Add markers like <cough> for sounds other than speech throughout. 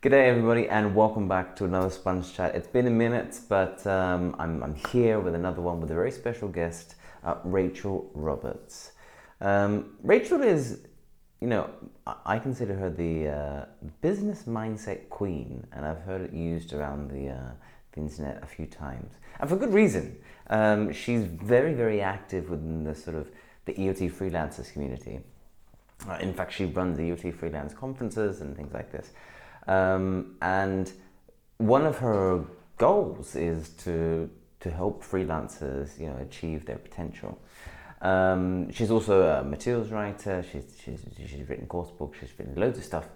G'day, everybody, and welcome back to another Sponge Chat. It's been a minute, but um, I'm, I'm here with another one with a very special guest, uh, Rachael Roberts. Um, Rachael is, you know, I consider her the uh, business mindset queen, and I've heard it used around the, uh, the internet a few times, and for good reason. Um, she's very, very active within the sort of the ELT freelancers community. Uh, in fact, she runs the ELT freelance conferences and things like this. Um, and one of her goals is to to help freelancers, you know, achieve their potential. Um, she's also a materials writer. She's, she's, she's written course books. She's written loads of stuff.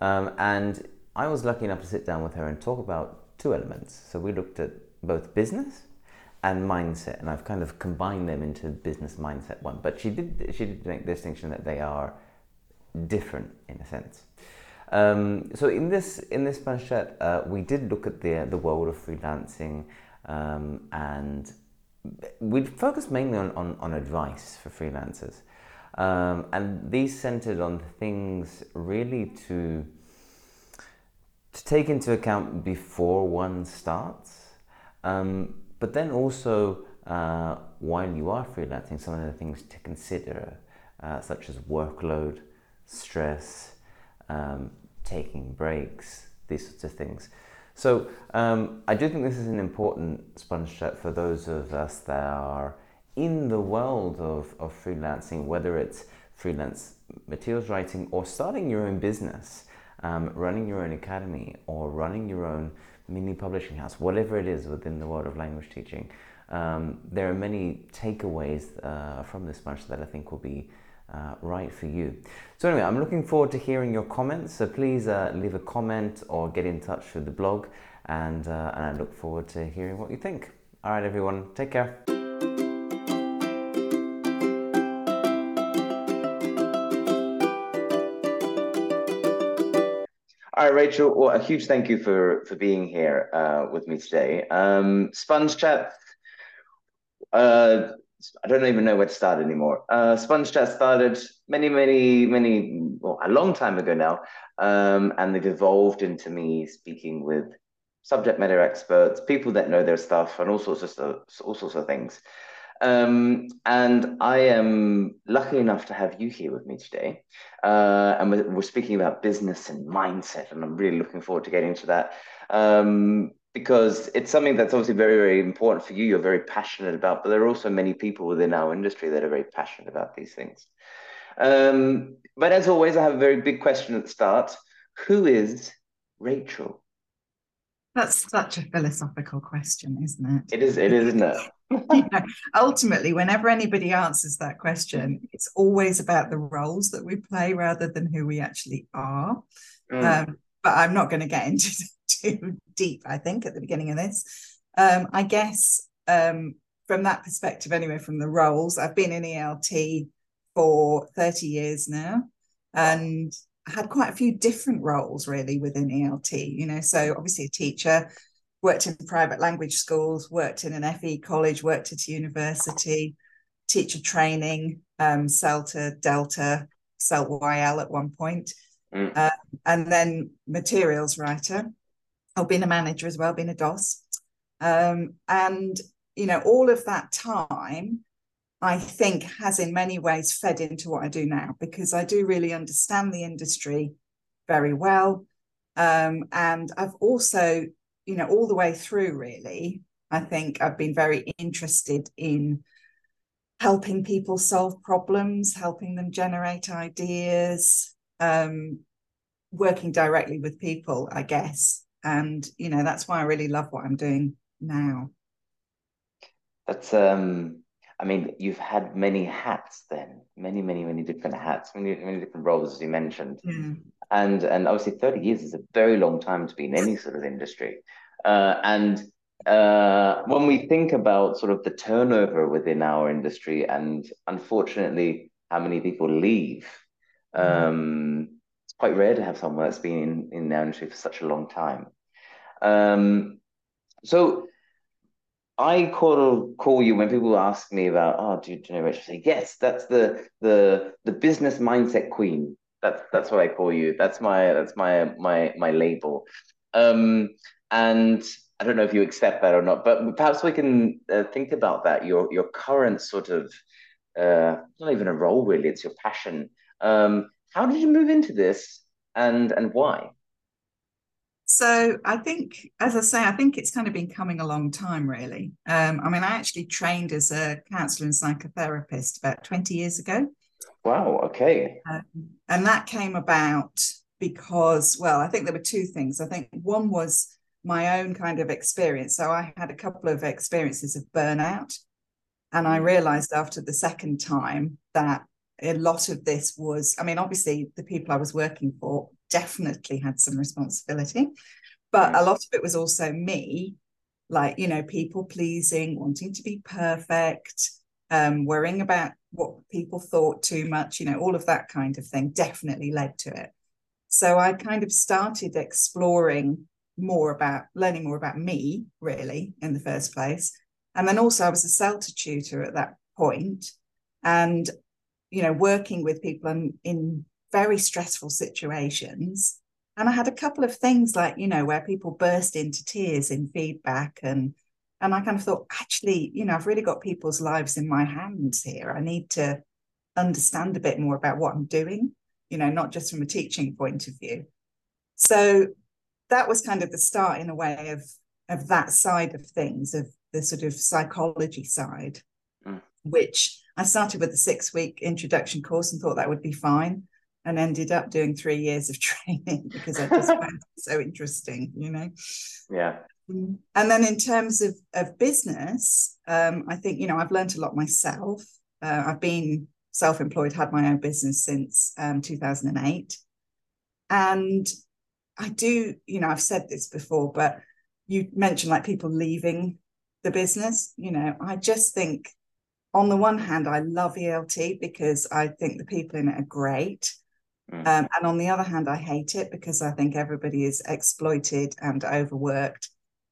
Um, and I was lucky enough to sit down with her and talk about two elements. So we looked at both business and mindset, and I've kind of combined them into business mindset one. But she did she did make the distinction that they are different in a sense. Um, so in this in this Sponge uh, we did look at the the world of freelancing, um, and we focused mainly on, on, on advice for freelancers, um, and these centered on things really to to take into account before one starts, um, but then also uh, while you are freelancing, some of the things to consider, uh, such as workload, stress. Um, taking breaks, these sorts of things. So um, I do think this is an important sponge for those of us that are in the world of, of freelancing, whether it's freelance materials writing or starting your own business, um, running your own academy or running your own mini publishing house, whatever it is within the world of language teaching. Um, there are many takeaways uh, from this bunch that I think will be uh, right for you. So anyway, I'm looking forward to hearing your comments. So please uh, leave a comment or get in touch with the blog, and uh, and I look forward to hearing what you think. All right, everyone, take care. All right, Rachael. Well, a huge thank you for for being here uh, with me today. Um, Sponge Chat. Uh, I don't even know where to start anymore. Uh, Sponge Chat started many, many, many, well, a long time ago now, um, and they've evolved into me speaking with subject matter experts, people that know their stuff, and all sorts of stuff, all sorts of things. Um, and I am lucky enough to have you here with me today, uh, and we're, we're, speaking about business and mindset, and I'm really looking forward to getting into that. Um, because it's something that's obviously very, very important for you. You're very passionate about, but there are also many people within our industry that are very passionate about these things. Um, but as always, I have a very big question at the start. Who is Rachael? That's such a philosophical question, isn't it? It is, it is, isn't it? <laughs> you know, ultimately, whenever anybody answers that question, it's always about the roles that we play rather than who we actually are. Mm. Um, but I'm not going to get into too deep, I think, at the beginning of this. Um, I guess um, from that perspective, anyway, from the roles, I've been in ELT for 30 years now and I had quite a few different roles really within ELT, you know, so obviously a teacher, worked in private language schools, worked in an FE college, worked at a university, teacher training, um, CELTA, Delta, CELTA YL at one point, mm. uh, and then materials writer. I've been a manager as well, been a DOS. Um, and, you know, all of that time, I think has in many ways fed into what I do now because I do really understand the industry very well. Um, and I've also, you know, all the way through, really, I think I've been very interested in helping people solve problems, helping them generate ideas, um, working directly with people, I guess and you know that's why i really love what i'm doing now that's um i mean you've had many hats then many many many different hats many many different roles as you mentioned yeah. and and obviously 30 years is a very long time to be in any sort of industry uh, and uh, when we think about sort of the turnover within our industry and unfortunately how many people leave mm-hmm. um, quite rare to have someone that's been in, in the industry for such a long time. Um, so I call call you when people ask me about, oh, do, do you know Rachael? I say, yes, that's the the the business mindset queen. That's that's what I call you. That's my that's my my my label. Um, and I don't know if you accept that or not, but perhaps we can uh, think about that. Your your current sort of uh, not even a role really; it's your passion. Um, how did you move into this, and and why? So I think, as I say, I think it's kind of been coming a long time, really. Um, I mean, I actually trained as a counselor and psychotherapist about 20 years ago. Wow, okay. Um, and that came about because, well, I think there were two things. I think one was my own kind of experience. So I had a couple of experiences of burnout. And I mm. realized after the second time that a lot of this was, I mean, obviously, the people I was working for definitely had some responsibility. But a lot of it was also me, like, you know, people pleasing, wanting to be perfect, um, worrying about what people thought too much, you know, all of that kind of thing definitely led to it. So I kind of started exploring more about learning more about me, really, in the first place. And then also I was a CELTA tutor at that point and, you know, working with people in, in very stressful situations. And I had a couple of things like, you know, where people burst into tears in feedback and and I kind of thought, actually, you know, I've really got people's lives in my hands here. I need to understand a bit more about what I'm doing, you know, not just from a teaching point of view. So that was kind of the start in a way of of that side of things, of the sort of psychology side, mm. which I started with a six week introduction course and thought that would be fine and ended up doing three years of <laughs> training because I just found it so interesting, you know. Yeah. And then in terms of of business, um, I think you know I've learned a lot myself. Uh, I've been self-employed, had my own business since um, 2008, and I do, you know, I've said this before, but you mentioned like people leaving the business. You know, I just think on the one hand, I love ELT because I think the people in it are great. Mm. Um, and on the other hand, I hate it because I think everybody is exploited and overworked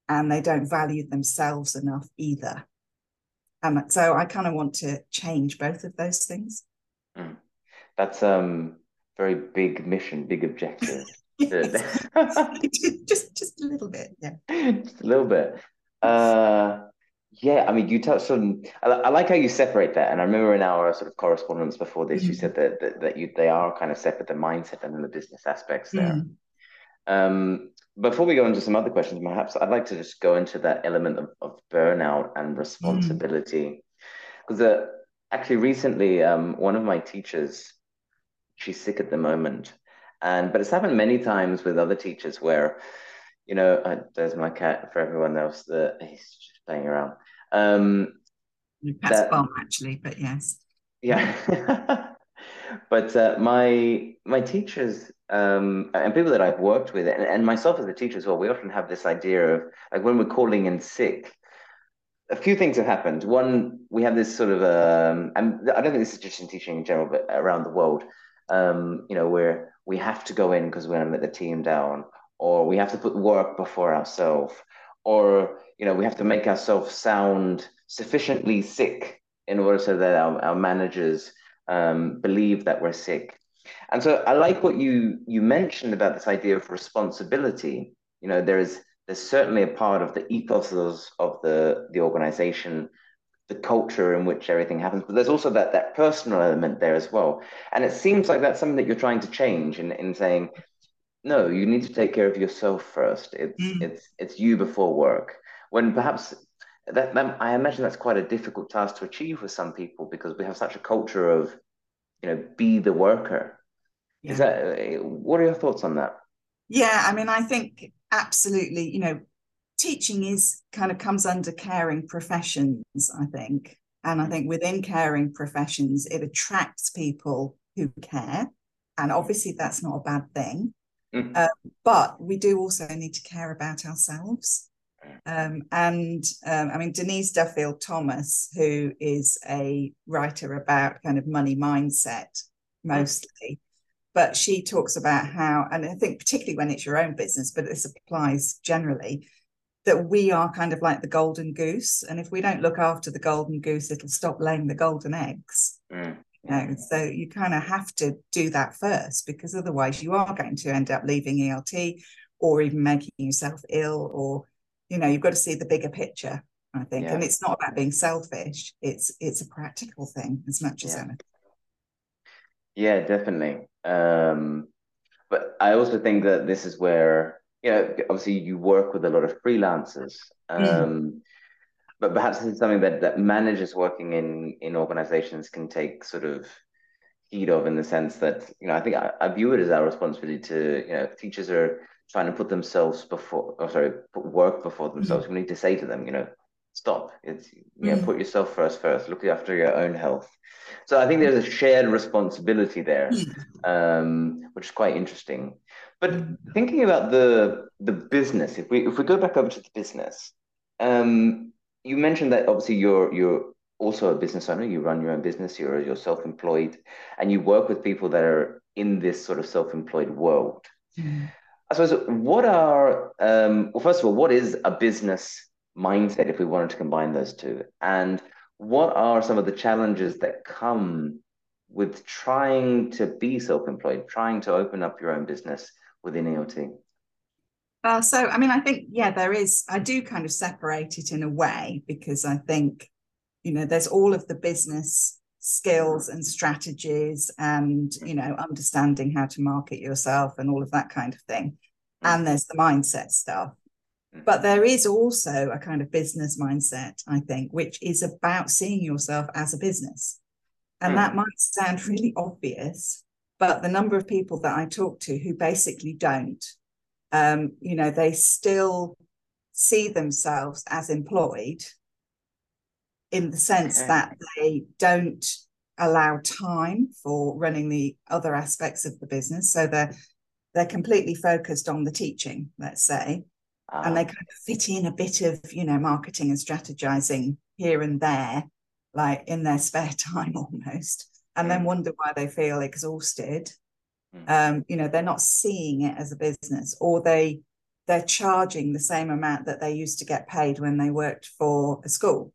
and they don't value themselves enough either. And so I kind of want to change both of those things. Mm. That's um very big mission, big objective. <laughs> <laughs> just just a little bit, yeah. <laughs> Just a little bit. Uh yeah, I mean, you touched on. I, I, like how you separate that, and I remember in our sort of correspondence before this, mm-hmm. you said that, that that you they are kind of separate, the mindset and then the business aspects there. Mm-hmm. Um, before we go into some other questions, perhaps I'd like to just go into that element of, of burnout and responsibility, because mm-hmm. uh, actually recently, um, one of my teachers, she's sick at the moment, and but it's happened many times with other teachers where you know, uh, there's my cat for everyone else that he's just playing around. Um, that, bomb actually, but yes. Yeah. <laughs> but uh, my my teachers um, and people that I've worked with, and, and myself as a teacher as well, we often have this idea of like when we're calling in sick. A few things have happened. One, we have this sort of, um, and I don't think this is just in teaching in general, but around the world, um, you know, where we have to go in because we're going to let the team down, or we have to put work before ourselves, or you know we have to make ourselves sound sufficiently sick in order so that our, our managers um, believe that we're sick. And so I like what you you mentioned about this idea of responsibility. You know, there is there's certainly a part of the ethos of the the organization the culture in which everything happens but there's also that that personal element there as well and it seems like that's something that you're trying to change in, in saying no you need to take care of yourself first. It's mm. it's it's you before work. When perhaps that, that i imagine that's quite a difficult task to achieve for some people because we have such a culture of you know be the worker. Yeah. is that what are your thoughts on that? Yeah i mean i think absolutely you know teaching is kind of comes under caring professions i think. And i mm. think within caring professions it attracts people who care. And obviously that's not a bad thing Mm. Uh, but we do also need to care about ourselves. Um, and um, I mean, Denise Duffield Thomas, who is a writer about kind of money mindset mostly, but she talks about how, and I think particularly when it's your own business, but this applies generally, that we are kind of like the golden goose. And if we don't look after the golden goose, it'll stop laying the golden eggs. Mm. You know, so you kind of have to do that first because otherwise you are going to end up leaving ELT or even making yourself ill or you know you've got to see the bigger picture i think yeah. and it's not about being selfish it's it's a practical thing as much as anything yeah definitely um but i also think that this is where you know obviously you work with a lot of freelancers mm. um mm. But perhaps this is something that that managers working in in organizations can take sort of heed of in the sense that you know i think I, I view it as our responsibility to you know teachers are trying to put themselves before, oh, sorry, put work before themselves. Mm-hmm. We need to say to them, you know, stop. It's you know, mm-hmm. put yourself first first. Look after your own health. So I think there's a shared responsibility there, mm-hmm. um, which is quite interesting. But mm-hmm. thinking about the the business, if we if we go back over to the business, um, you mentioned that obviously you're you're also a business owner. You run your own business. You're you're self employed, and you work with people that are in this sort of self employed world. Mm-hmm. I suppose what are um, well, first of all, what is a business mindset if we wanted to combine those two, and what are some of the challenges that come with trying to be self-employed, trying to open up your own business within ELT? Uh, so, I mean, I think yeah, there is. I do kind of separate it in a way because I think you know there's all of the business skills and strategies and you know understanding how to market yourself and all of that kind of thing mm. and there's the mindset stuff mm. but there is also a kind of business mindset i think which is about seeing yourself as a business and mm. that might sound <laughs> really obvious but the number of people that i talk to who basically don't um, you know they still see themselves as employed in the sense okay. that they don't allow time for running the other aspects of the business. So they're they're completely focused on the teaching, let's say, and they ah. kind of fit in a bit of you know marketing and strategizing here and there, like in their spare <laughs> time almost, and then wonder why they feel exhausted. Mm. Um, you know, they're not seeing it as a business, or they they're charging the same amount that they used to get paid when they worked for a school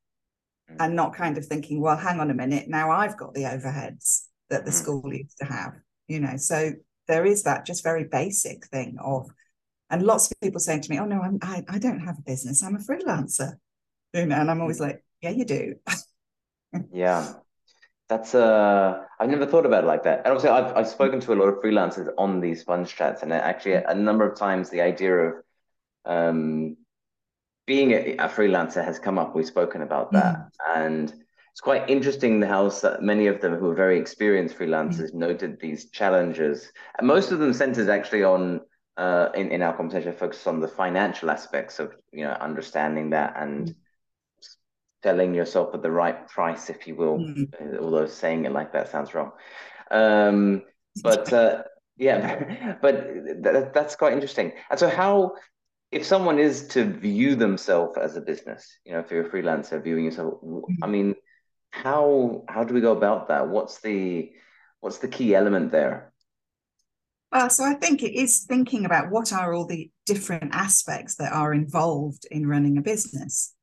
and not kind of thinking, well, hang on a minute, now I've got the overheads that the mm. school used to have, you know. So there is that just very basic thing of, and lots of people saying to me, oh no, I'm, I, I don't have a business, I'm a freelancer, you know, and I'm always mm. like, yeah, you do. <laughs> yeah. That's uh, I've never thought about it like that. And obviously, I've I've spoken to a lot of freelancers on these sponge chats, and actually, a number of times the idea of um, being a, a, freelancer has come up. We've spoken about that, mm. and it's quite interesting how many of them who are very experienced freelancers mm. noted these challenges, and most of them centered actually on uh, in in our conversation focused on the financial aspects of you know understanding that and mm. Selling yourself at the right price, if you will. Mm. Although saying it like that sounds wrong, um, but. Uh, <laughs> yeah, <laughs> but that, that's quite interesting. And so, how if someone is to view themselves as a business, you know, if you're a freelancer viewing yourself, I mean, how how do we go about that? What's the what's the key element there? Well, so I think it is thinking about what are all the different aspects that are involved in running a business.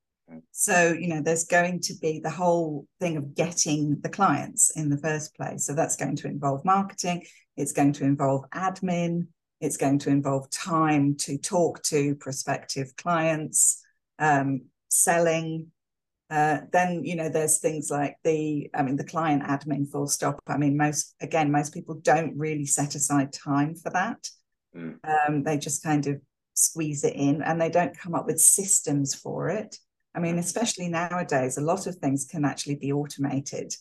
So, you know, there's going to be the whole thing of getting the clients in the first place. So that's going to involve marketing, it's going to involve admin, it's going to involve time to talk to prospective clients, um, selling. Uh, then you know there's things like the I mean the client admin full stop. I mean most again most people don't really set aside time for that. Mm. Um, they just kind of squeeze it in and they don't come up with systems for it. I mean, mm. especially nowadays, a lot of things can actually be automated.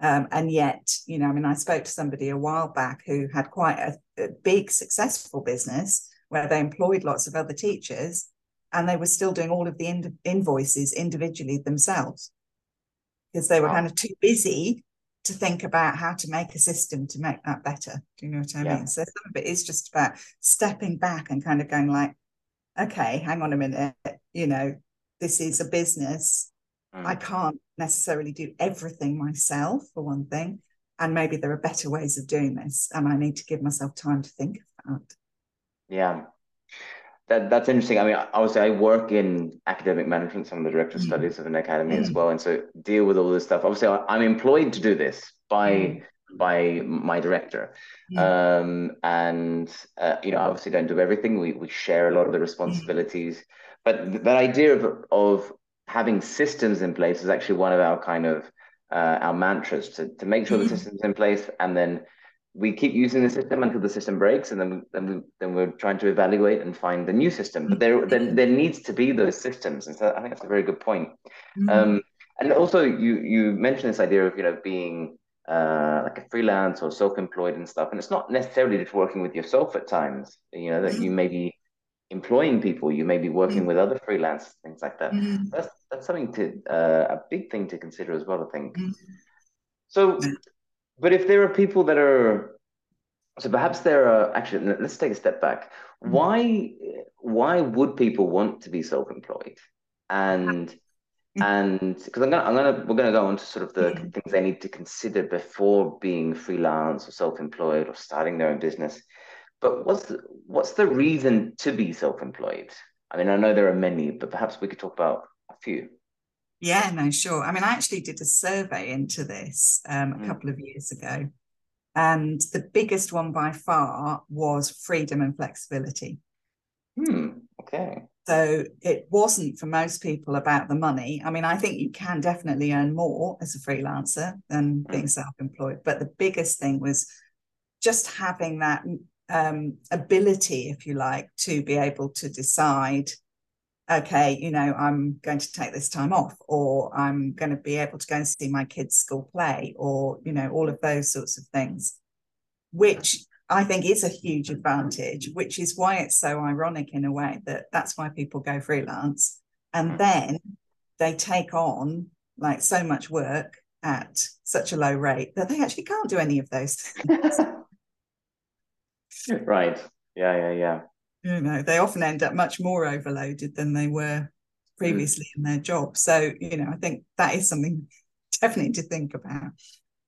Um, and yet, you know, I mean, I spoke to somebody a while back who had quite a, a big, successful business where they employed lots of other teachers and they were still doing all of the in- invoices individually themselves because they were wow. kind of too busy to think about how to make a system to make that better. Do you know what I yeah. mean? So some of it is just about stepping back and kind of going like, okay, hang on a minute, you know, this is a business. Mm. I can't necessarily do everything myself, for one thing. And maybe there are better ways of doing this. And I need to give myself time to think of that. Yeah. that that's interesting. I mean, obviously, I work in academic management, some of the director mm. studies of an academy mm. as well, and so deal with all this stuff. Obviously, I'm employed to do this by mm. by my director, um, and uh, you know, obviously, don't do everything. We we share a lot of the responsibilities, but that idea of of having systems in place is actually one of our kind of uh, our mantras to to make sure the system's in place, and then we keep using the system until the system breaks, and then then we, then we're trying to evaluate and find the new system. But there there, there needs to be those systems, and so I think that's a very good point. Mm-hmm. Um, and also, you you mentioned this idea of you know being uh, like a freelance or self-employed and stuff, and it's not necessarily just working with yourself at times. You know that you may be employing people, you may be working mm-hmm. with other freelancers things like that. Mm-hmm. That's that's something to uh, a big thing to consider as well. I think. Mm-hmm. So but if there are people that are so perhaps there are actually let's take a step back mm-hmm. why why would people want to be self-employed and mm-hmm. and because I'm gonna I'm gonna we're gonna go on to sort of the mm-hmm. things they need to consider before being freelance or self-employed or starting their own business. But what's the, what's the reason to be self-employed? I mean, I know there are many, but perhaps we could talk about a few. Yeah, no, sure. I mean, I actually did a survey into this um, a mm. couple of years ago, and the biggest one by far was freedom and flexibility. Hmm. Okay. So it wasn't for most people about the money. I mean, I think you can definitely earn more as a freelancer than mm. being self-employed, but the biggest thing was just having that um, ability, if you like, to be able to decide okay, you know, I'm going to take this time off, or I'm going to be able to go and see my kids' school play, or, you know, all of those sorts of things, which I think is a huge advantage, which is why it's so ironic in a way that that's why people go freelance. And hmm. then they take on like so much work at such a low rate that they actually can't do any of those things. <laughs> <laughs> right. Yeah, yeah, yeah you know they often end up much more overloaded than they were previously mm. in their job so you know i think that is something <laughs> definitely to think about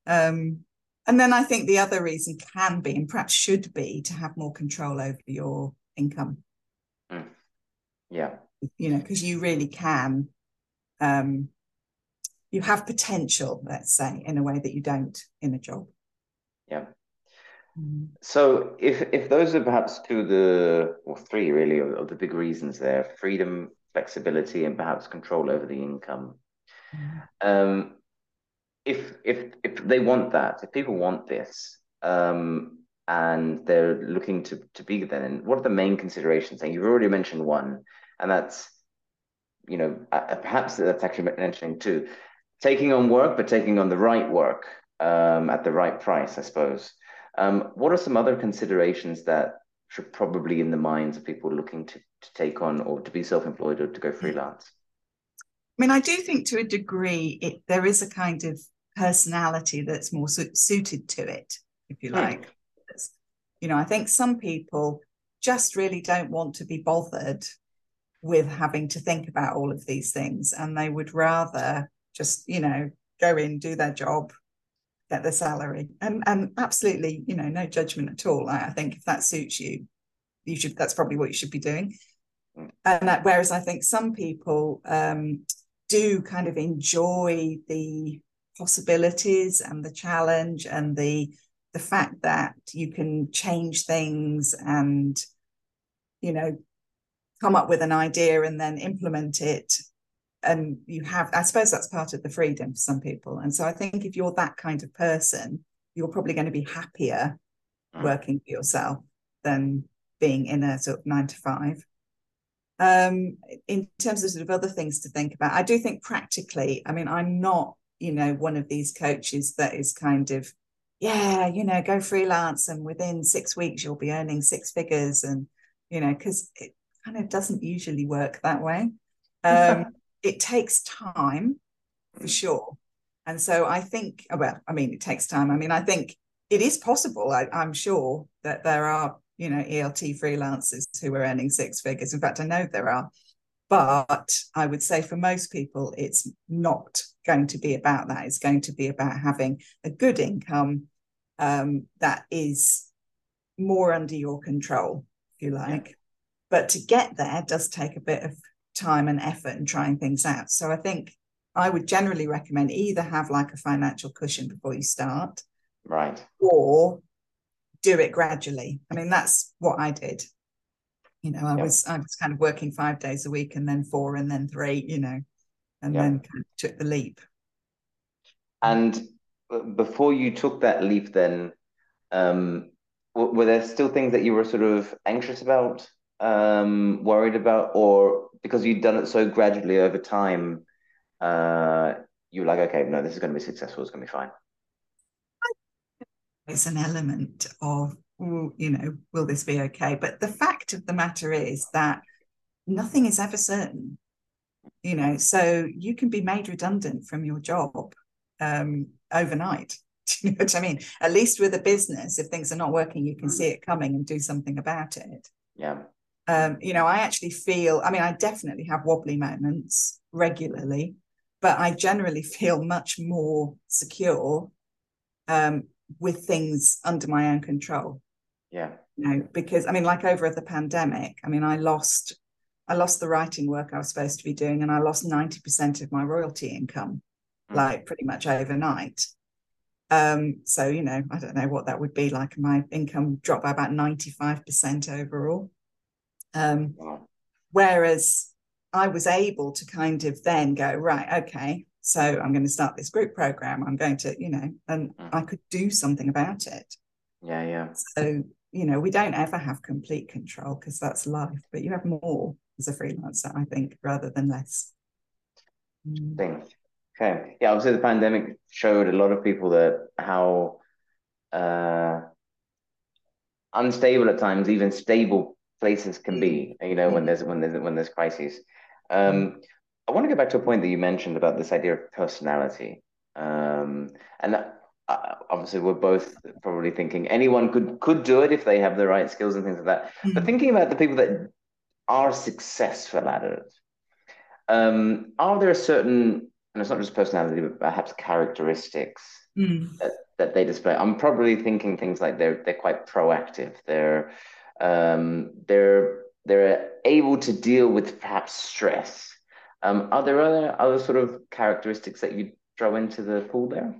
um, and then i think the other reason can be and perhaps should be to have more control over your income mm. yeah you know because you really can um, you have potential let's say in a way that you don't in a job yeah. So if if those are perhaps two of the or three really of, of, the big reasons there, freedom, flexibility, and perhaps control over the income. Mm-hmm. Um, if if if they want that, if people want this, um, and they're looking to to be then, what are the main considerations? And you've already mentioned one, and that's you know uh, perhaps that's actually mentioning two, taking on work, but taking on the right work um, at the right price, I suppose. Um, what are some other considerations that should probably in the minds of people looking to, to take on or to be self-employed or to go freelance? I mean, I do think to a degree it, there is a kind of personality that's more su- suited to it, if you hmm. like. You know, I think some people just really don't want to be bothered with having to think about all of these things and they would rather just, you know, go in, do their job, the salary. And and absolutely you know no judgment at all. I, I, think if that suits you you should that's probably what you should be doing. And that, whereas i think some people um, do kind of enjoy the possibilities and the challenge and the the fact that you can change things and you know come up with an idea and then implement it and you have i suppose that's part of the freedom for some people. And so i think if you're that kind of person you're probably going to be happier mm. working for yourself than being in a sort of nine to five. Um, in terms of sort of other things to think about i do think practically i mean i'm not you know one of these coaches that is kind of yeah you know go freelance and within six weeks you'll be earning six figures and you know because it kind of doesn't usually work that way. <laughs> Um, it takes time for sure. And so I think, well, I mean, it takes time. I mean, I think it is possible. I, I'm sure that there are, you know, ELT freelancers who are earning six figures. In fact, I know there are. But I would say for most people, it's not going to be about that. It's going to be about having a good income um, that is more under your control, if you like. but to get there does take a bit of time and effort and trying things out. So I think I would generally recommend either have like a financial cushion before you start, right, or do it gradually. I mean, that's what I did. You know, I was I was kind of working five days a week and then four and then three, you know, and then kind of took the leap. And before you took that leap, then um, were there still things that you were sort of anxious about, um, worried about, or because you'd done it so gradually over time, uh, you were like, okay, no, this is going to be successful. It's going to be fine. It's an element of, you know, will this be okay? But the fact of the matter is that nothing is ever certain, you know, so you can be made redundant from your job um, overnight. <laughs> Do you know what I mean? At least with a business, if things are not working, you can see it coming and do something about it. Yeah. Um, you know, I actually feel, I mean, I definitely have wobbly moments regularly, but I generally <laughs> feel much more secure um, with things under my own control. Yeah. You know, because I mean, like over the pandemic, I mean, I lost I lost the writing work I was supposed to be doing, and I lost 90% of my royalty income, mm. like pretty much overnight. Um, so, you know, I don't know what that would be like. My income dropped by about 95% overall. Um, wow. Whereas I was able to kind of then go, right, okay, so I'm going to start this group program. I'm going to, you know, and mm. I could do something about it. Yeah, yeah. So, you know, we don't ever have complete control because that's life, but you have more as a freelancer, I think, rather than less. Thing. Okay. Yeah, obviously the pandemic showed a lot of people that how uh, unstable at times, even stable places can be. You know, when there's when there's when there's crises. Um, I want to go back to a point that you mentioned about this idea of personality. Um, and uh, obviously, we're both probably thinking anyone could could do it if they have the right skills and things like that. Mm-hmm. But thinking about the people that are successful at it, um, are there certain and it's not just personality, but perhaps characteristics mm. that, that they display? I'm probably thinking things like they're they're quite proactive. They're um, they're they're able to deal with perhaps stress um, are there other other sort of characteristics that you throw into the pool there?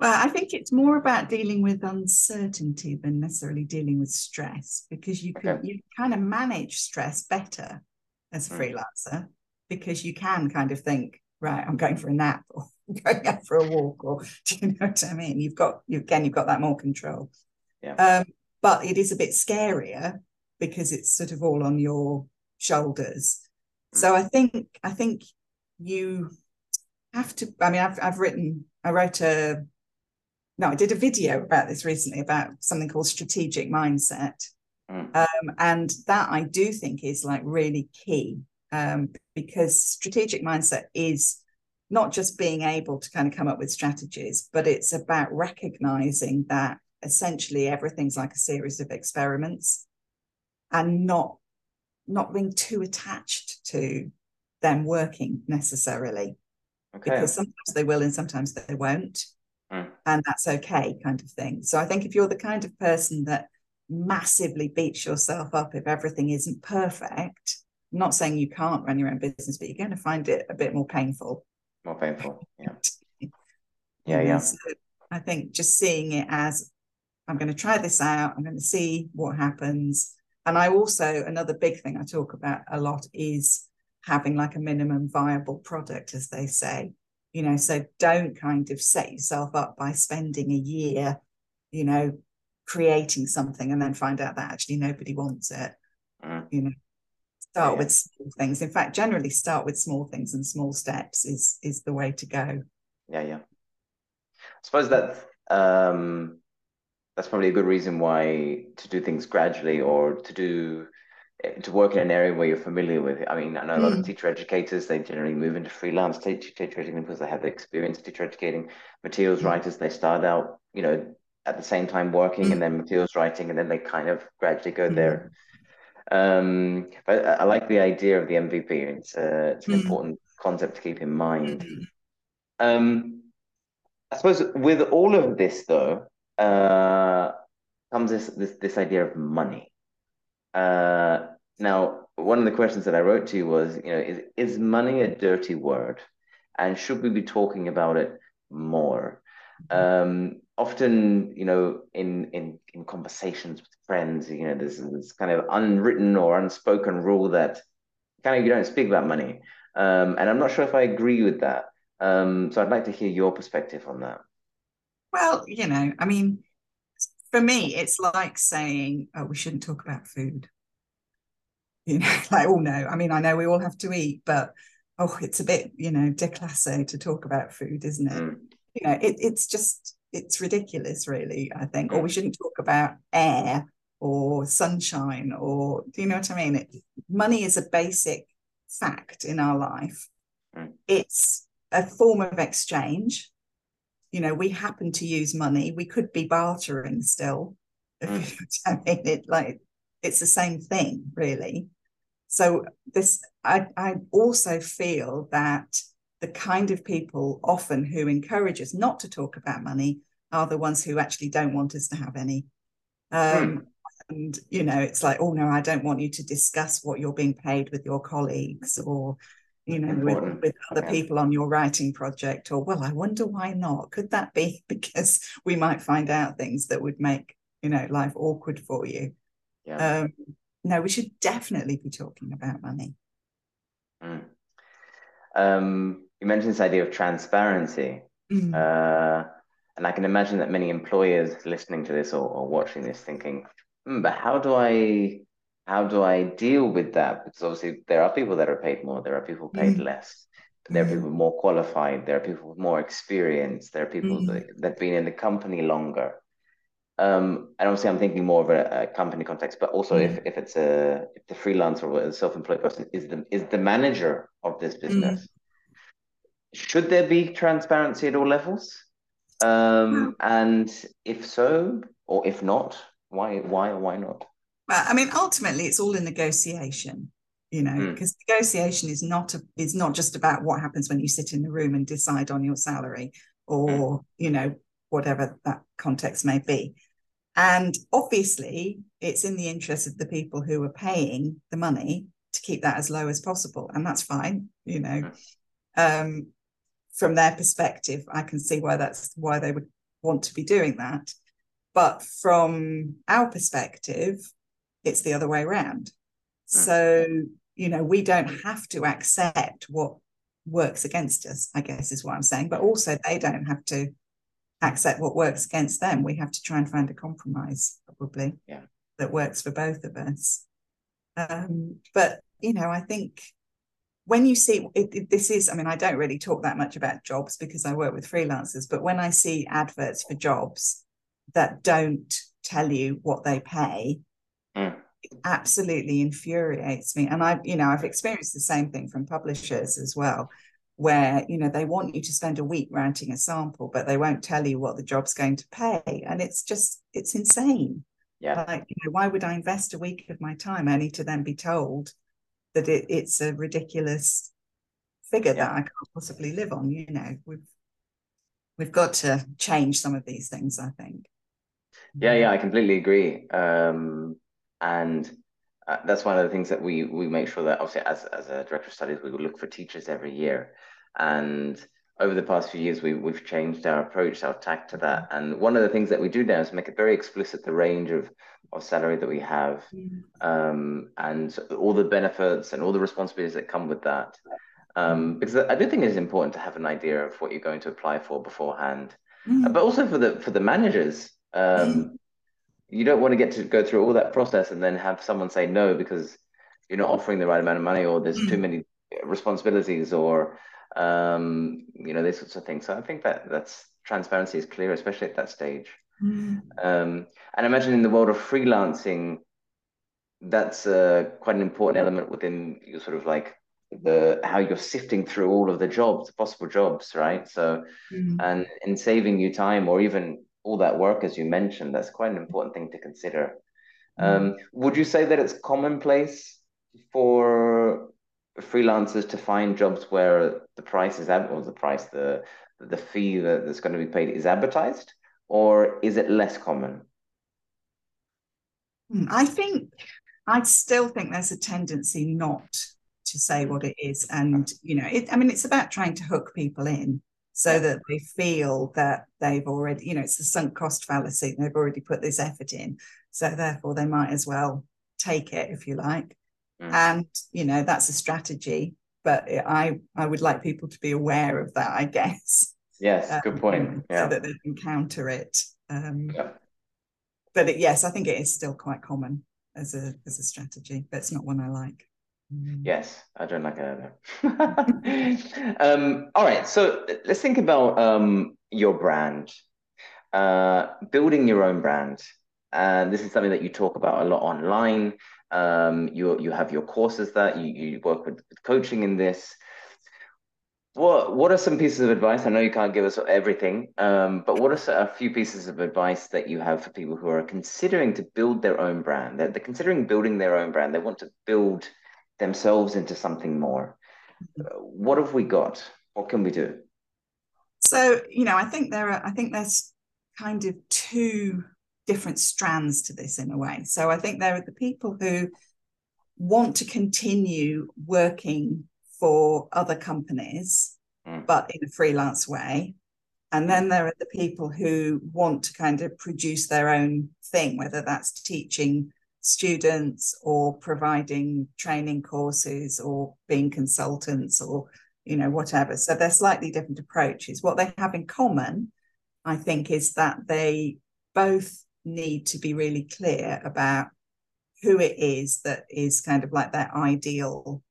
Well, I think it's more about dealing with uncertainty than necessarily dealing with stress because you can okay. you kind of manage stress better as a mm. freelancer because you can kind of think, right, I'm going for a nap or I'm going out for a walk, or <laughs> do you know what I mean? You've got you again, you've got that more control. Yeah. Um, but it is a bit scarier because it's sort of all on your shoulders. So I think I think you have to. I mean, I've I've written. I wrote a. No, I did a video about this recently about something called strategic mindset, mm. um, and that I do think is like really key um, because strategic mindset is not just being able to kind of come up with strategies, but it's about recognizing that essentially everything's like a series of experiments and not not being too attached to them working necessarily. Okay. Because sometimes they will and sometimes they won't. Mm. And that's okay, kind of thing. So I think if you're the kind of person that massively beats yourself up if everything isn't perfect, I'm not saying you can't run your own business, but you're going to find it a bit more painful. More painful. Yeah. <laughs> yeah, yeah. So I think just seeing it as I'm going to try this out, I'm going to see what happens and I also, another big thing I talk about a lot is having like a minimum viable product, as they say. You know, so don't kind of set yourself up by spending a year, you know, creating something and then find out that actually nobody wants it. Mm. You know, start yeah. with small things. In fact, generally start with small things and small steps is is the way to go. Yeah, yeah. I suppose that um that's probably a good reason why to do things gradually or to do to work in an area where you're familiar with it. I mean, I know a lot mm. of teacher educators, they generally move into freelance teacher, teacher educating because they have the experience teacher educating. Materials mm. writers, they start out, you know, at the same time working mm. and then materials writing, and then they kind of gradually go there. Mm. Um, but I, I, like the idea of the MVP. It's, uh, it's an important concept to keep in mind. Um, I suppose with all of this, though, uh, comes this, this this idea of money. Uh, now, one of the questions that I wrote to you was, you know, is, is money a dirty word? And should we be talking about it more? Um, often, you know, in, in, in conversations with friends, you know, there's this kind of unwritten or unspoken rule that kind of you don't speak about money. Um, and I'm not sure if I agree with that. Um, so I'd like to hear your perspective on that. Well, you know, I mean, for me, it's like saying, oh, we shouldn't talk about food. You know, <laughs> like, oh no, I mean, I know we all have to eat, but oh, it's a bit, you know, déclassé to talk about food, isn't it? Mm. You know, it, it's just, it's ridiculous, really, I think. Mm. Or we shouldn't talk about air or sunshine or, do you know what I mean? It, money is a basic fact in our life. Mm. It's a form of exchange. You know, we happen to use money. We could be bartering still. <laughs> Mm. I mean, it like it's the same thing, really. So this, I, I also feel that the kind of people often who encourage us not to talk about money are the ones who actually don't want us to have any. Um, mm. And you know, it's like, oh no, I don't want you to discuss what you're being paid with your colleagues, or you know, with, with, other yeah. people on your writing project, or well, I wonder why not? Could that be <laughs> because we might find out things that would make you know life awkward for you? Yeah. Um, no, we should definitely be talking about money. Mm. Um, you mentioned this idea of transparency. Mm. Uh, and I can imagine that many employers listening to this or, or watching this thinking, mm, but how do I how do I deal with that? Because obviously there are people that are paid more, there are people paid mm. less, there are people more qualified, there are people with more experience, there are people that, that have been in the company longer. Um, and obviously, I'm thinking more of a, a company context, but also mm. if, if it's a if the freelancer or a self-employed person is the is the manager of this business, mm. should there be transparency at all levels? Um, and if so, or if not, why why or why not? Well, I mean, ultimately, it's all a negotiation. You know, because mm. negotiation is not a, is not just about what happens when you sit in the room and decide on your salary or mm. you know whatever that context may be and obviously, it's in the interest of the people who are paying the money to keep that as low as possible. And that's fine, you know. Um, from their perspective, I can see why that's why they would want to be doing that. But from our perspective, it's the other way around. So, you know, we don't have to accept what works against us, I guess is what I'm saying. But also, they don't have to accept what works against them. We have to try and find a compromise, probably, yeah. that works for both of us. Um, but you know, I think when you see it, it, this is, I mean, I don't really talk that much about jobs because I work with freelancers, but when I see adverts for jobs that don't tell you what they pay, mm. it absolutely infuriates me. And I, you know, I've experienced the same thing from publishers as well where you know they want you to spend a week writing a sample but they won't tell you what the job's going to pay. And it's just it's insane. Yeah. Like you know why would i invest a week of my time only to then be told that it, it's a ridiculous figure yeah. that i can't possibly live on you know? We've we've got to change some of these things i think. Yeah yeah i completely agree. Um and uh, that's one of the things that we we make sure that obviously as, as a director of studies we will look for teachers every year and over the past few years, we, we've changed our approach, our tack to that. And one of the things that we do now is make it very explicit the range of, of salary that we have mm. um, and all the benefits and all the responsibilities that come with that. Um, because I do think it's important to have an idea of what you're going to apply for beforehand, mm. but also for the for the managers. Um. You don't want to get to go through all that process and then have someone say no because you're not offering the right amount of money or there's too mm. many responsibilities or um, you know, these sorts of things. So I think that that's transparency is clear, especially at that stage. Mm. Um, and I imagine in the world of freelancing, that's uh, quite an important element within your sort of like the how you're sifting through all of the jobs, possible jobs, right? So, mm. and in saving you time or even all that work, as you mentioned, that's quite an important thing to consider. Mm. Um, would you say that it's commonplace for freelancers to find jobs where the price is or the price the the fee that, that's going to be paid is advertised or is it less common hmm, i think I still think there's a tendency not to say what it is. And, you know, it, I mean, it's about trying to hook people in so that they feel that they've already, you know, it's the sunk cost fallacy. They've already put this effort in. So therefore, they might as well take it, if you like. Mm. And, you know, that's a strategy. But I, I would like people to be aware of that, I guess. Yes, um, good point. Yeah. So that they can counter it. Um, yeah. But it, yes, I think it is still quite common as a as a strategy, but it's not one I like. Mm. Yes, I don't like it <laughs> um, all right, so let's think about um, your brand, uh, building your own brand. And this is something that you talk about a lot online. Um, you you have your courses that you, you work with, with coaching in this. What what are some pieces of advice? I know you can't give us everything, um, but what are a few pieces of advice that you have for people who are considering to build their own brand? They're, they're considering building their own brand. They want to build themselves into something more. What have we got? What can we do? So you know, I think there are. I think there's kind of two different strands to this in a way. So I think there are the people who want to continue working for other companies, mm. but in a freelance way. And then there are the people who want to kind of produce their own thing, whether that's teaching students or providing training courses or being consultants or you know whatever. So they're slightly different approaches. What they have in common i think is that they both need to be really clear about who it is that is kind of like their ideal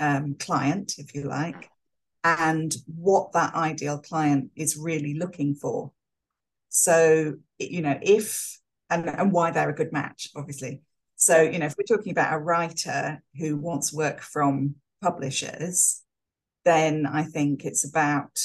um, client if you like and what that ideal client is really looking for. So you know if and, and why they're a good match obviously so, you know, if we're talking about a writer who wants work from publishers, then I think it's about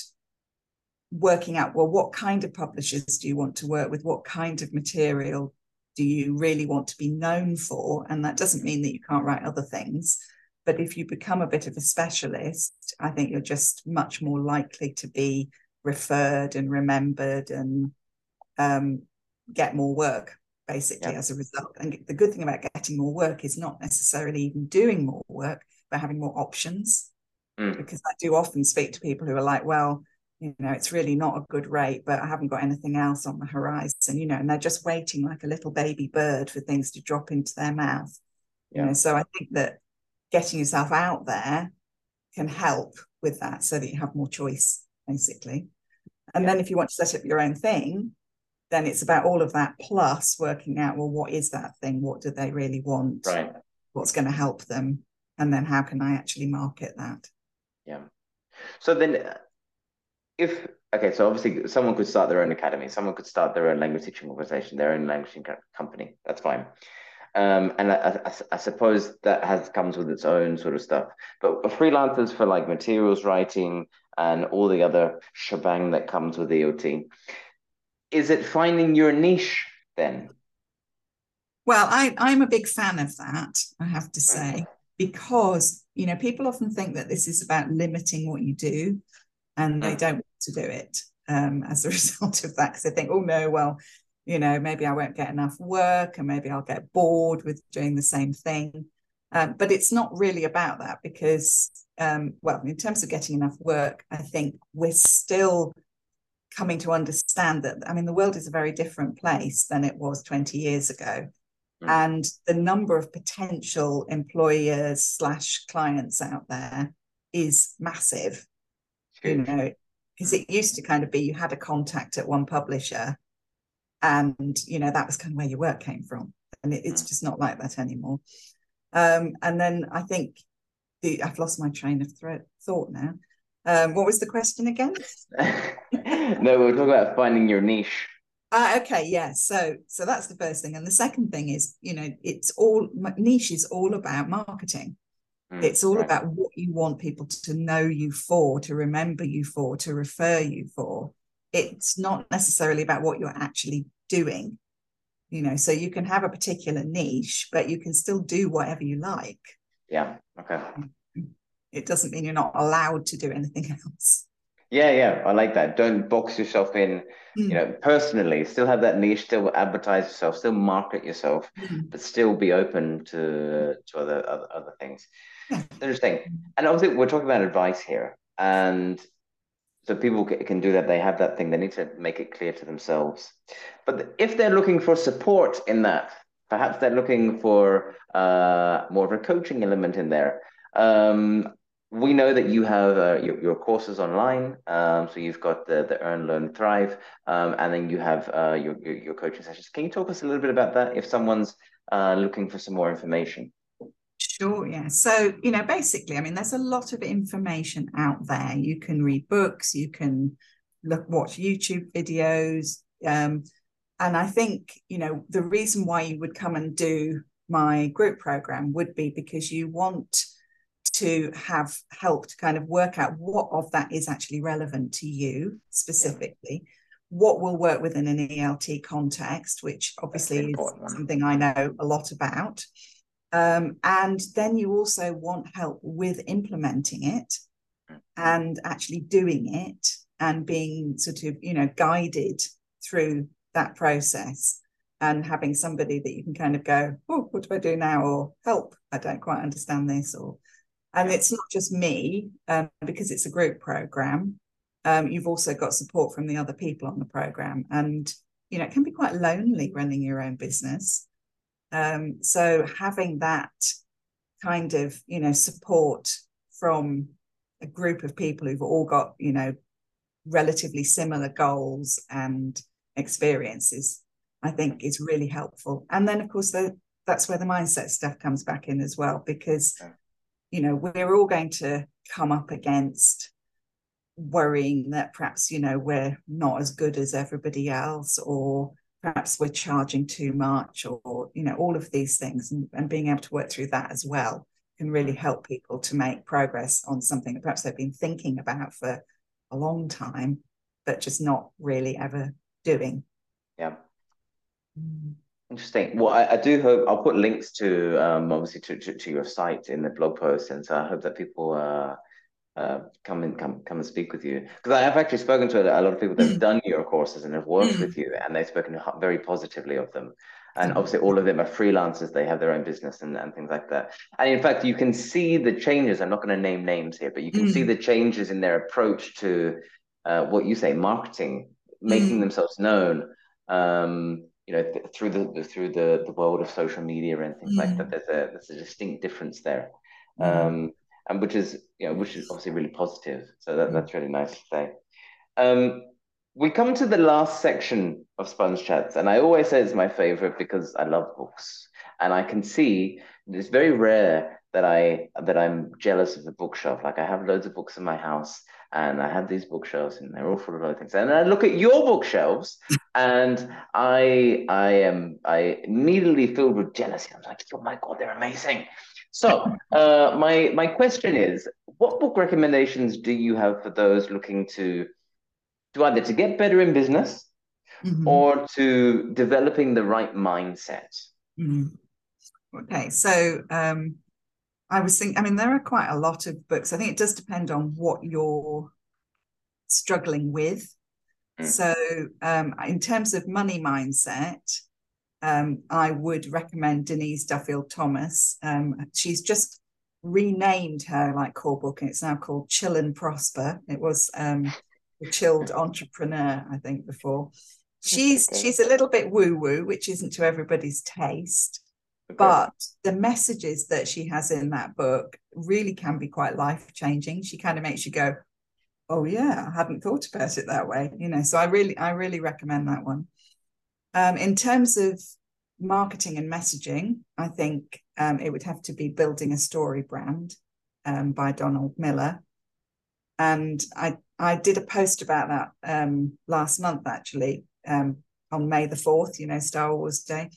working out well, what kind of publishers do you want to work with? What kind of material do you really want to be known for? And that doesn't mean that you can't write other things. But if you become a bit of a specialist, I think you're just much more likely to be referred and remembered and um, get more work basically as a result. And the good thing about getting more work is not necessarily even doing more work, but having more options. Mm. Because I do often speak to people who are like, well, you know, it's really not a good rate, but I haven't got anything else on the horizon, you know, and they're just waiting like a little baby bird for things to drop into their mouth. Yeah. You know, so I think that getting yourself out there can help with that so that you have more choice, basically. And yeah. then if you want to set up your own thing, then it's about all of that plus working out well what is that thing? What do they really want? Right. What's going to help them? And then how can i actually market that? Yeah. So then if okay so obviously someone could start their own academy someone could start their own language teaching organization their own language company that's fine. Um, and I, I, I, suppose that has comes with its own sort of stuff. But freelancers for like materials writing and all the other shebang that comes with ELT is it finding your niche then? Well, I, I'm a big fan of that, I have to say, because you know, people often think that this is about limiting what you do, and they don't want to do it um, as a <laughs> result of that, because they think, oh no, well, you know, maybe I won't get enough work, and maybe I'll get bored with doing the same thing. Um, but it's not really about that because, um, well, in terms of getting enough work, I think we're still coming to understand that I mean the world is a very different place than it was 20 years ago. Mm. And the number of potential employers slash clients out there is massive. You know, because it used to kind of be you had a contact at one publisher and you know that was kind of where your work came from. And it, it's mm. just not like that anymore. Um, and then I think the I've lost my train of thought now. Um, what was the question again? <laughs> no, we are talking about finding your niche. Uh, okay, yeah. So, so that's the first thing, and the second thing is, you know, it's all niche is all about marketing. Mm, it's all right. about what you want people to know you for, to remember you for, to refer you for. It's not necessarily about what you're actually doing. You know, so you can have a particular niche, but you can still do whatever you like. Yeah. Okay. It doesn't mean you're not allowed to do anything <laughs> else. Yeah, yeah, I like that. Don't box yourself in, mm. you know, personally. Still have that niche, still advertise yourself, still market yourself, mm. but still be open to to other other, other things. Yeah. Interesting. And obviously, we're talking about advice here, and so people can do that. They have that thing. They need to make it clear to themselves. But if they're looking for support in that, perhaps they're looking for uh, more of a coaching element in there. Um, we know that you have uh, your, your courses online. Um, so you've got the, the Earn, Learn, Thrive, um, and then you have uh, your, your, your, coaching sessions. Can you talk us a little bit about that if someone's uh, looking for some more information? Sure, yeah. So, you know, basically, I mean, there's a lot of information out there. You can read books, you can look, watch YouTube videos. Um, and I think, you know, the reason why you would come and do my group program would be because you want to have helped kind of work out what of that is actually relevant to you specifically what will work within an ELT context, which obviously is something I know a lot about. Um, and then you also want help with implementing it mm. and actually doing it and being sort of, you know, guided through that process and having somebody that you can kind of go, oh, what do I do now? Or help, I don't quite understand this. Or and it's not just me um, because it's a group program. Um, you've also got support from the other people on the program, and you know it can be quite lonely running your own business. Um, so having that kind of you know support from a group of people who've all got you know relatively similar goals and experiences, I think is really helpful. And then of course the, that's where the mindset stuff comes back in as well because you know we're all going to come up against worrying that perhaps you know we're not as good as everybody else or perhaps we're charging too much or you know all of these things. And, and being able to work through that as well can really help people to make progress on something that perhaps they've been thinking about for a long time but just not really ever doing. Yeah. Mm. Interesting. Well, I, I, do hope I'll put links to um, obviously to, to, to, your site in the blog post, and so I hope that people uh, uh, come and come come and speak with you because I have actually spoken to a lot of people that have done your courses and have worked with you, and they've spoken very positively of them. And obviously, all of them are freelancers; they have their own business and, and things like that. And in fact, you can see the changes. I'm not going to name names here, but you can mm. see the changes in their approach to uh, what you say, marketing, making mm. themselves known. Um, you know th- through the through the the world of social media and things mm. like that there's a there's a distinct difference there mm. um and which is you know which is obviously really positive so that, mm. that's really nice to say um we come to the last section of sponge chats and i always say it's my favorite because i love books and i can see it's very rare that i that i'm jealous of the bookshelf like i have loads of books in my house and I have these bookshelves, and they're all full of other things. And I look at your bookshelves, <laughs> and I I am I immediately filled with jealousy. I'm like, oh my god, they're amazing. So <laughs> uh, my my question is, what book recommendations do you have for those looking to to either to get better in business mm-hmm. or to developing the right mindset? Mm-hmm. Okay, so um, I was thinking, I mean, there are quite a lot of books. I think it does depend on what you're struggling with. Mm. So, um, in terms of money mindset, um, I would recommend Denise Duffield Thomas. Um, she's just renamed her like core book, and it's now called Chill and Prosper. It was um, the Chilled <laughs> Entrepreneur, I think, before. She's she's a little bit woo woo, which isn't to everybody's taste. But the messages that she has in that book really can be quite life changing. She kind of makes you go, "Oh yeah, I hadn't thought about it that way." You know, so I really, I really recommend that one. Um, in terms of marketing and messaging, I think um, it would have to be building a StoryBrand um, by Donald Miller, and I I did a post about that um, last month actually um, on May the fourth. You know, Star Wars Day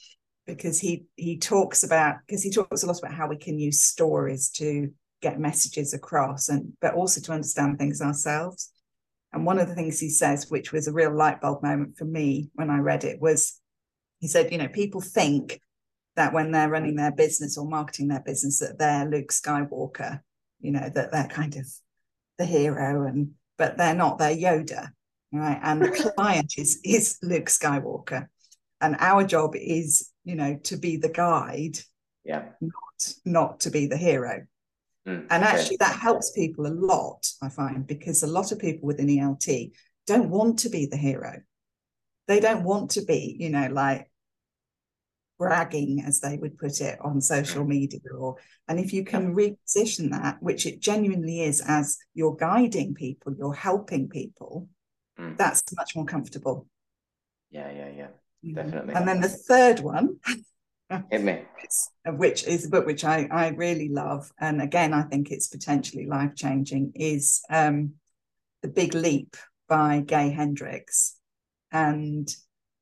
because he he talks about because he talks a lot about how we can use stories to get messages across and but also to understand things ourselves and one of the things he says which was a real light bulb moment for me when i read it was he said you know people think that when they're running they're business or marketing their business that they're luke skywalker you know that they're kind of the hero and but they're not their Yoda, right? And the <laughs> client is is Luke Skywalker, and our job is, you know, to be the guide, yeah, not not to be the hero. Mm, And okay. actually, that helps people a lot, I find, because a lot of people within ELT don't want to be the hero. They don't want to be, you know, like bragging, as they would put it, on social media. Or and if you can reposition that, which it genuinely is, as you're guiding people, you're helping people, Mm. that's much more comfortable. yeah, yeah, yeah. Definitely. And then the third one which is a book which I, I really love. And again, I think it's potentially life changing, is um, The Big Leap by Gay Hendricks. And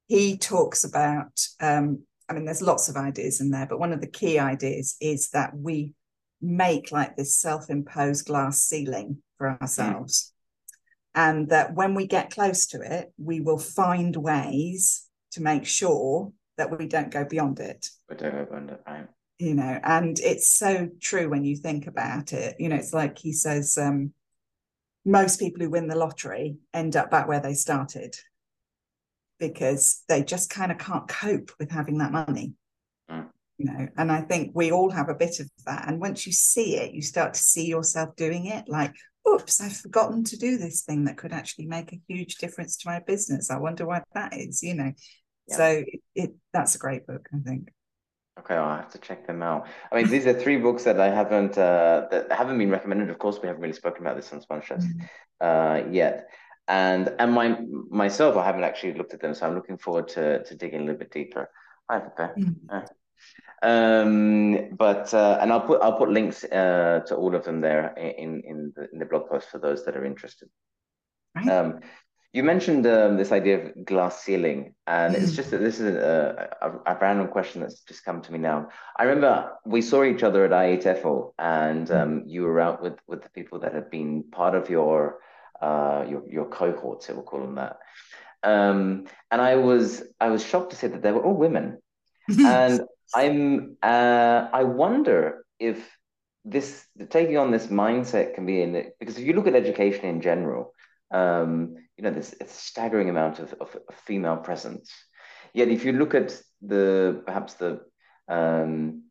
he talks about, um, I mean, there's lots of ideas in there, but one of the key ideas is that we make like this self imposed glass ceiling for ourselves. And that when we get close to it, we will find ways to make sure that we don't go beyond it But don't go under. Right. you know and it's so true when you think about it you know it's like he says um most people who win the lottery end up back where they started because they just kind of can't cope with having that money Mm. you know and i think we all have a bit of that and once you see it you start to see yourself doing it like oops i've forgotten to do this thing that could actually make a huge difference to my business i wonder why that is you know Yeah. so it, it that's a great book i think Okay, I'll have to check them out. I mean, these are three books that I haven't uh, that haven't been recommended. Of course, we haven't really spoken about this on Sponge Chats uh, yet, and and my myself, I haven't actually looked at them, so I'm looking forward to to digging a little bit deeper. I prepare. Mm. Um, but uh, and I'll put I'll put links uh, to all of them there in in the, in the blog post for those that are interested. Right. Um, you mentioned um, this idea of glass ceiling, and it's Mm. just that this is a, a, a random question that's just come to me now. I remember we saw each other at IATEFL, and um, you were out with with the people that had been part of your uh, your your cohorts, we'll call them that. Um, and I was I was shocked to see that they were all women, <laughs> and I'm uh, I wonder if this taking on this mindset can be in it because if you look at education in general, um, you know, there's a staggering amount of, of, of female presence. Yet if you look at the perhaps the um,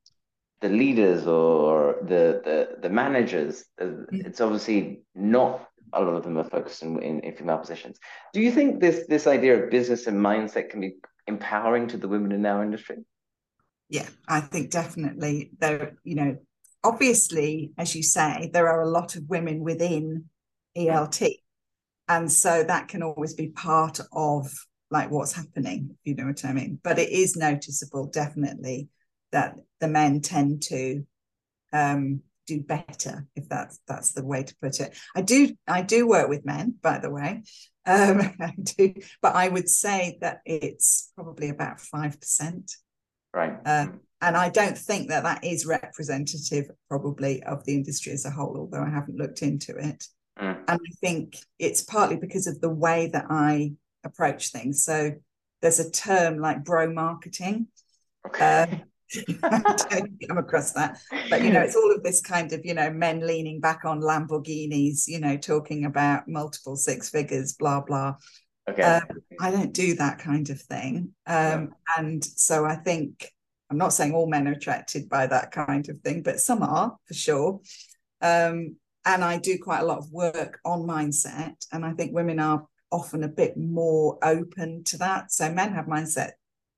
the leaders or the the, the managers, uh, it's obviously not a lot of them are focused in, in, in female positions. Do you think this this idea of business and mindset can be empowering to the women in our industry? yeah i think definitely there you know obviously as you say there are a lot of women within elt and so that can always be part of like what's happening if you know what i mean. But it is noticeable definitely that the men tend to um do better if that's that's the way to put it. I do i do work with men by the way. Um <laughs> i do but i would say that it's probably about five percent. Right. uh, and I don't think that that is representative, probably, of the industry as a whole, although I haven't looked into it. Mm. And I think it's partly because of the way that I approach things. So there's a term like bro marketing. okay. <laughs> I don't come across that, but you know, it's all of this kind of, you know, men leaning back on Lamborghinis, you know, talking about multiple six figures, blah, blah. okay. uh, I don't do that kind of thing. Um, Yeah. And so I think I'm not saying all men are attracted by that kind of thing, but some are for sure. Um, and I do quite a lot of work on mindset. And I think women are often a bit more open to that. So men have mindset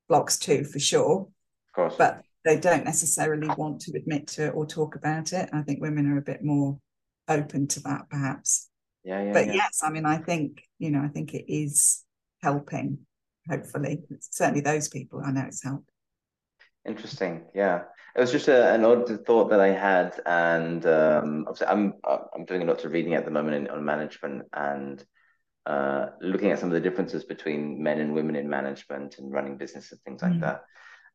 blocks too, for sure, of course. but they don't necessarily want to admit to it or talk about it. I think women are a bit more open to that, perhaps yeah, yeah, but yeah. yes, I mean, I think you know, I think it is helping. Hopefully, certainly those people I know it's helped. Interesting. Yeah. It was just a, an odd thought that I had, and um, obviously I'm I'm doing a lot of reading at the moment in, on management and uh, looking at some of the differences between men and women in management and running business and things like Mm. that.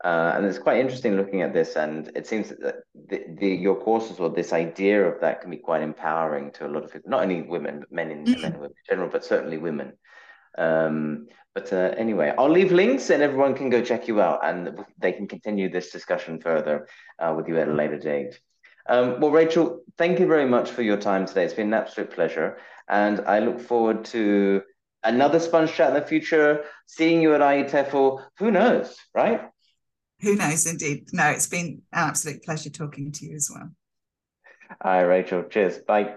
Uh, and it's quite interesting looking at this, and it seems that the, the your courses or this idea of that can be quite empowering to a lot of people, not only women, but men in Mm. men and women in general, but certainly women. Um, but uh, anyway, I'll leave links and everyone can go check you out and they can continue this discussion further uh, with you at a later date. Um, well, Rachael, thank you very much for your time today. It's been an absolute pleasure. And I look forward to another sponge chat in the future, seeing you at IATEFL. Who knows, right? Who knows, indeed. No, it's been an absolute pleasure talking to you as well. All right, Rachael. Cheers. Bye.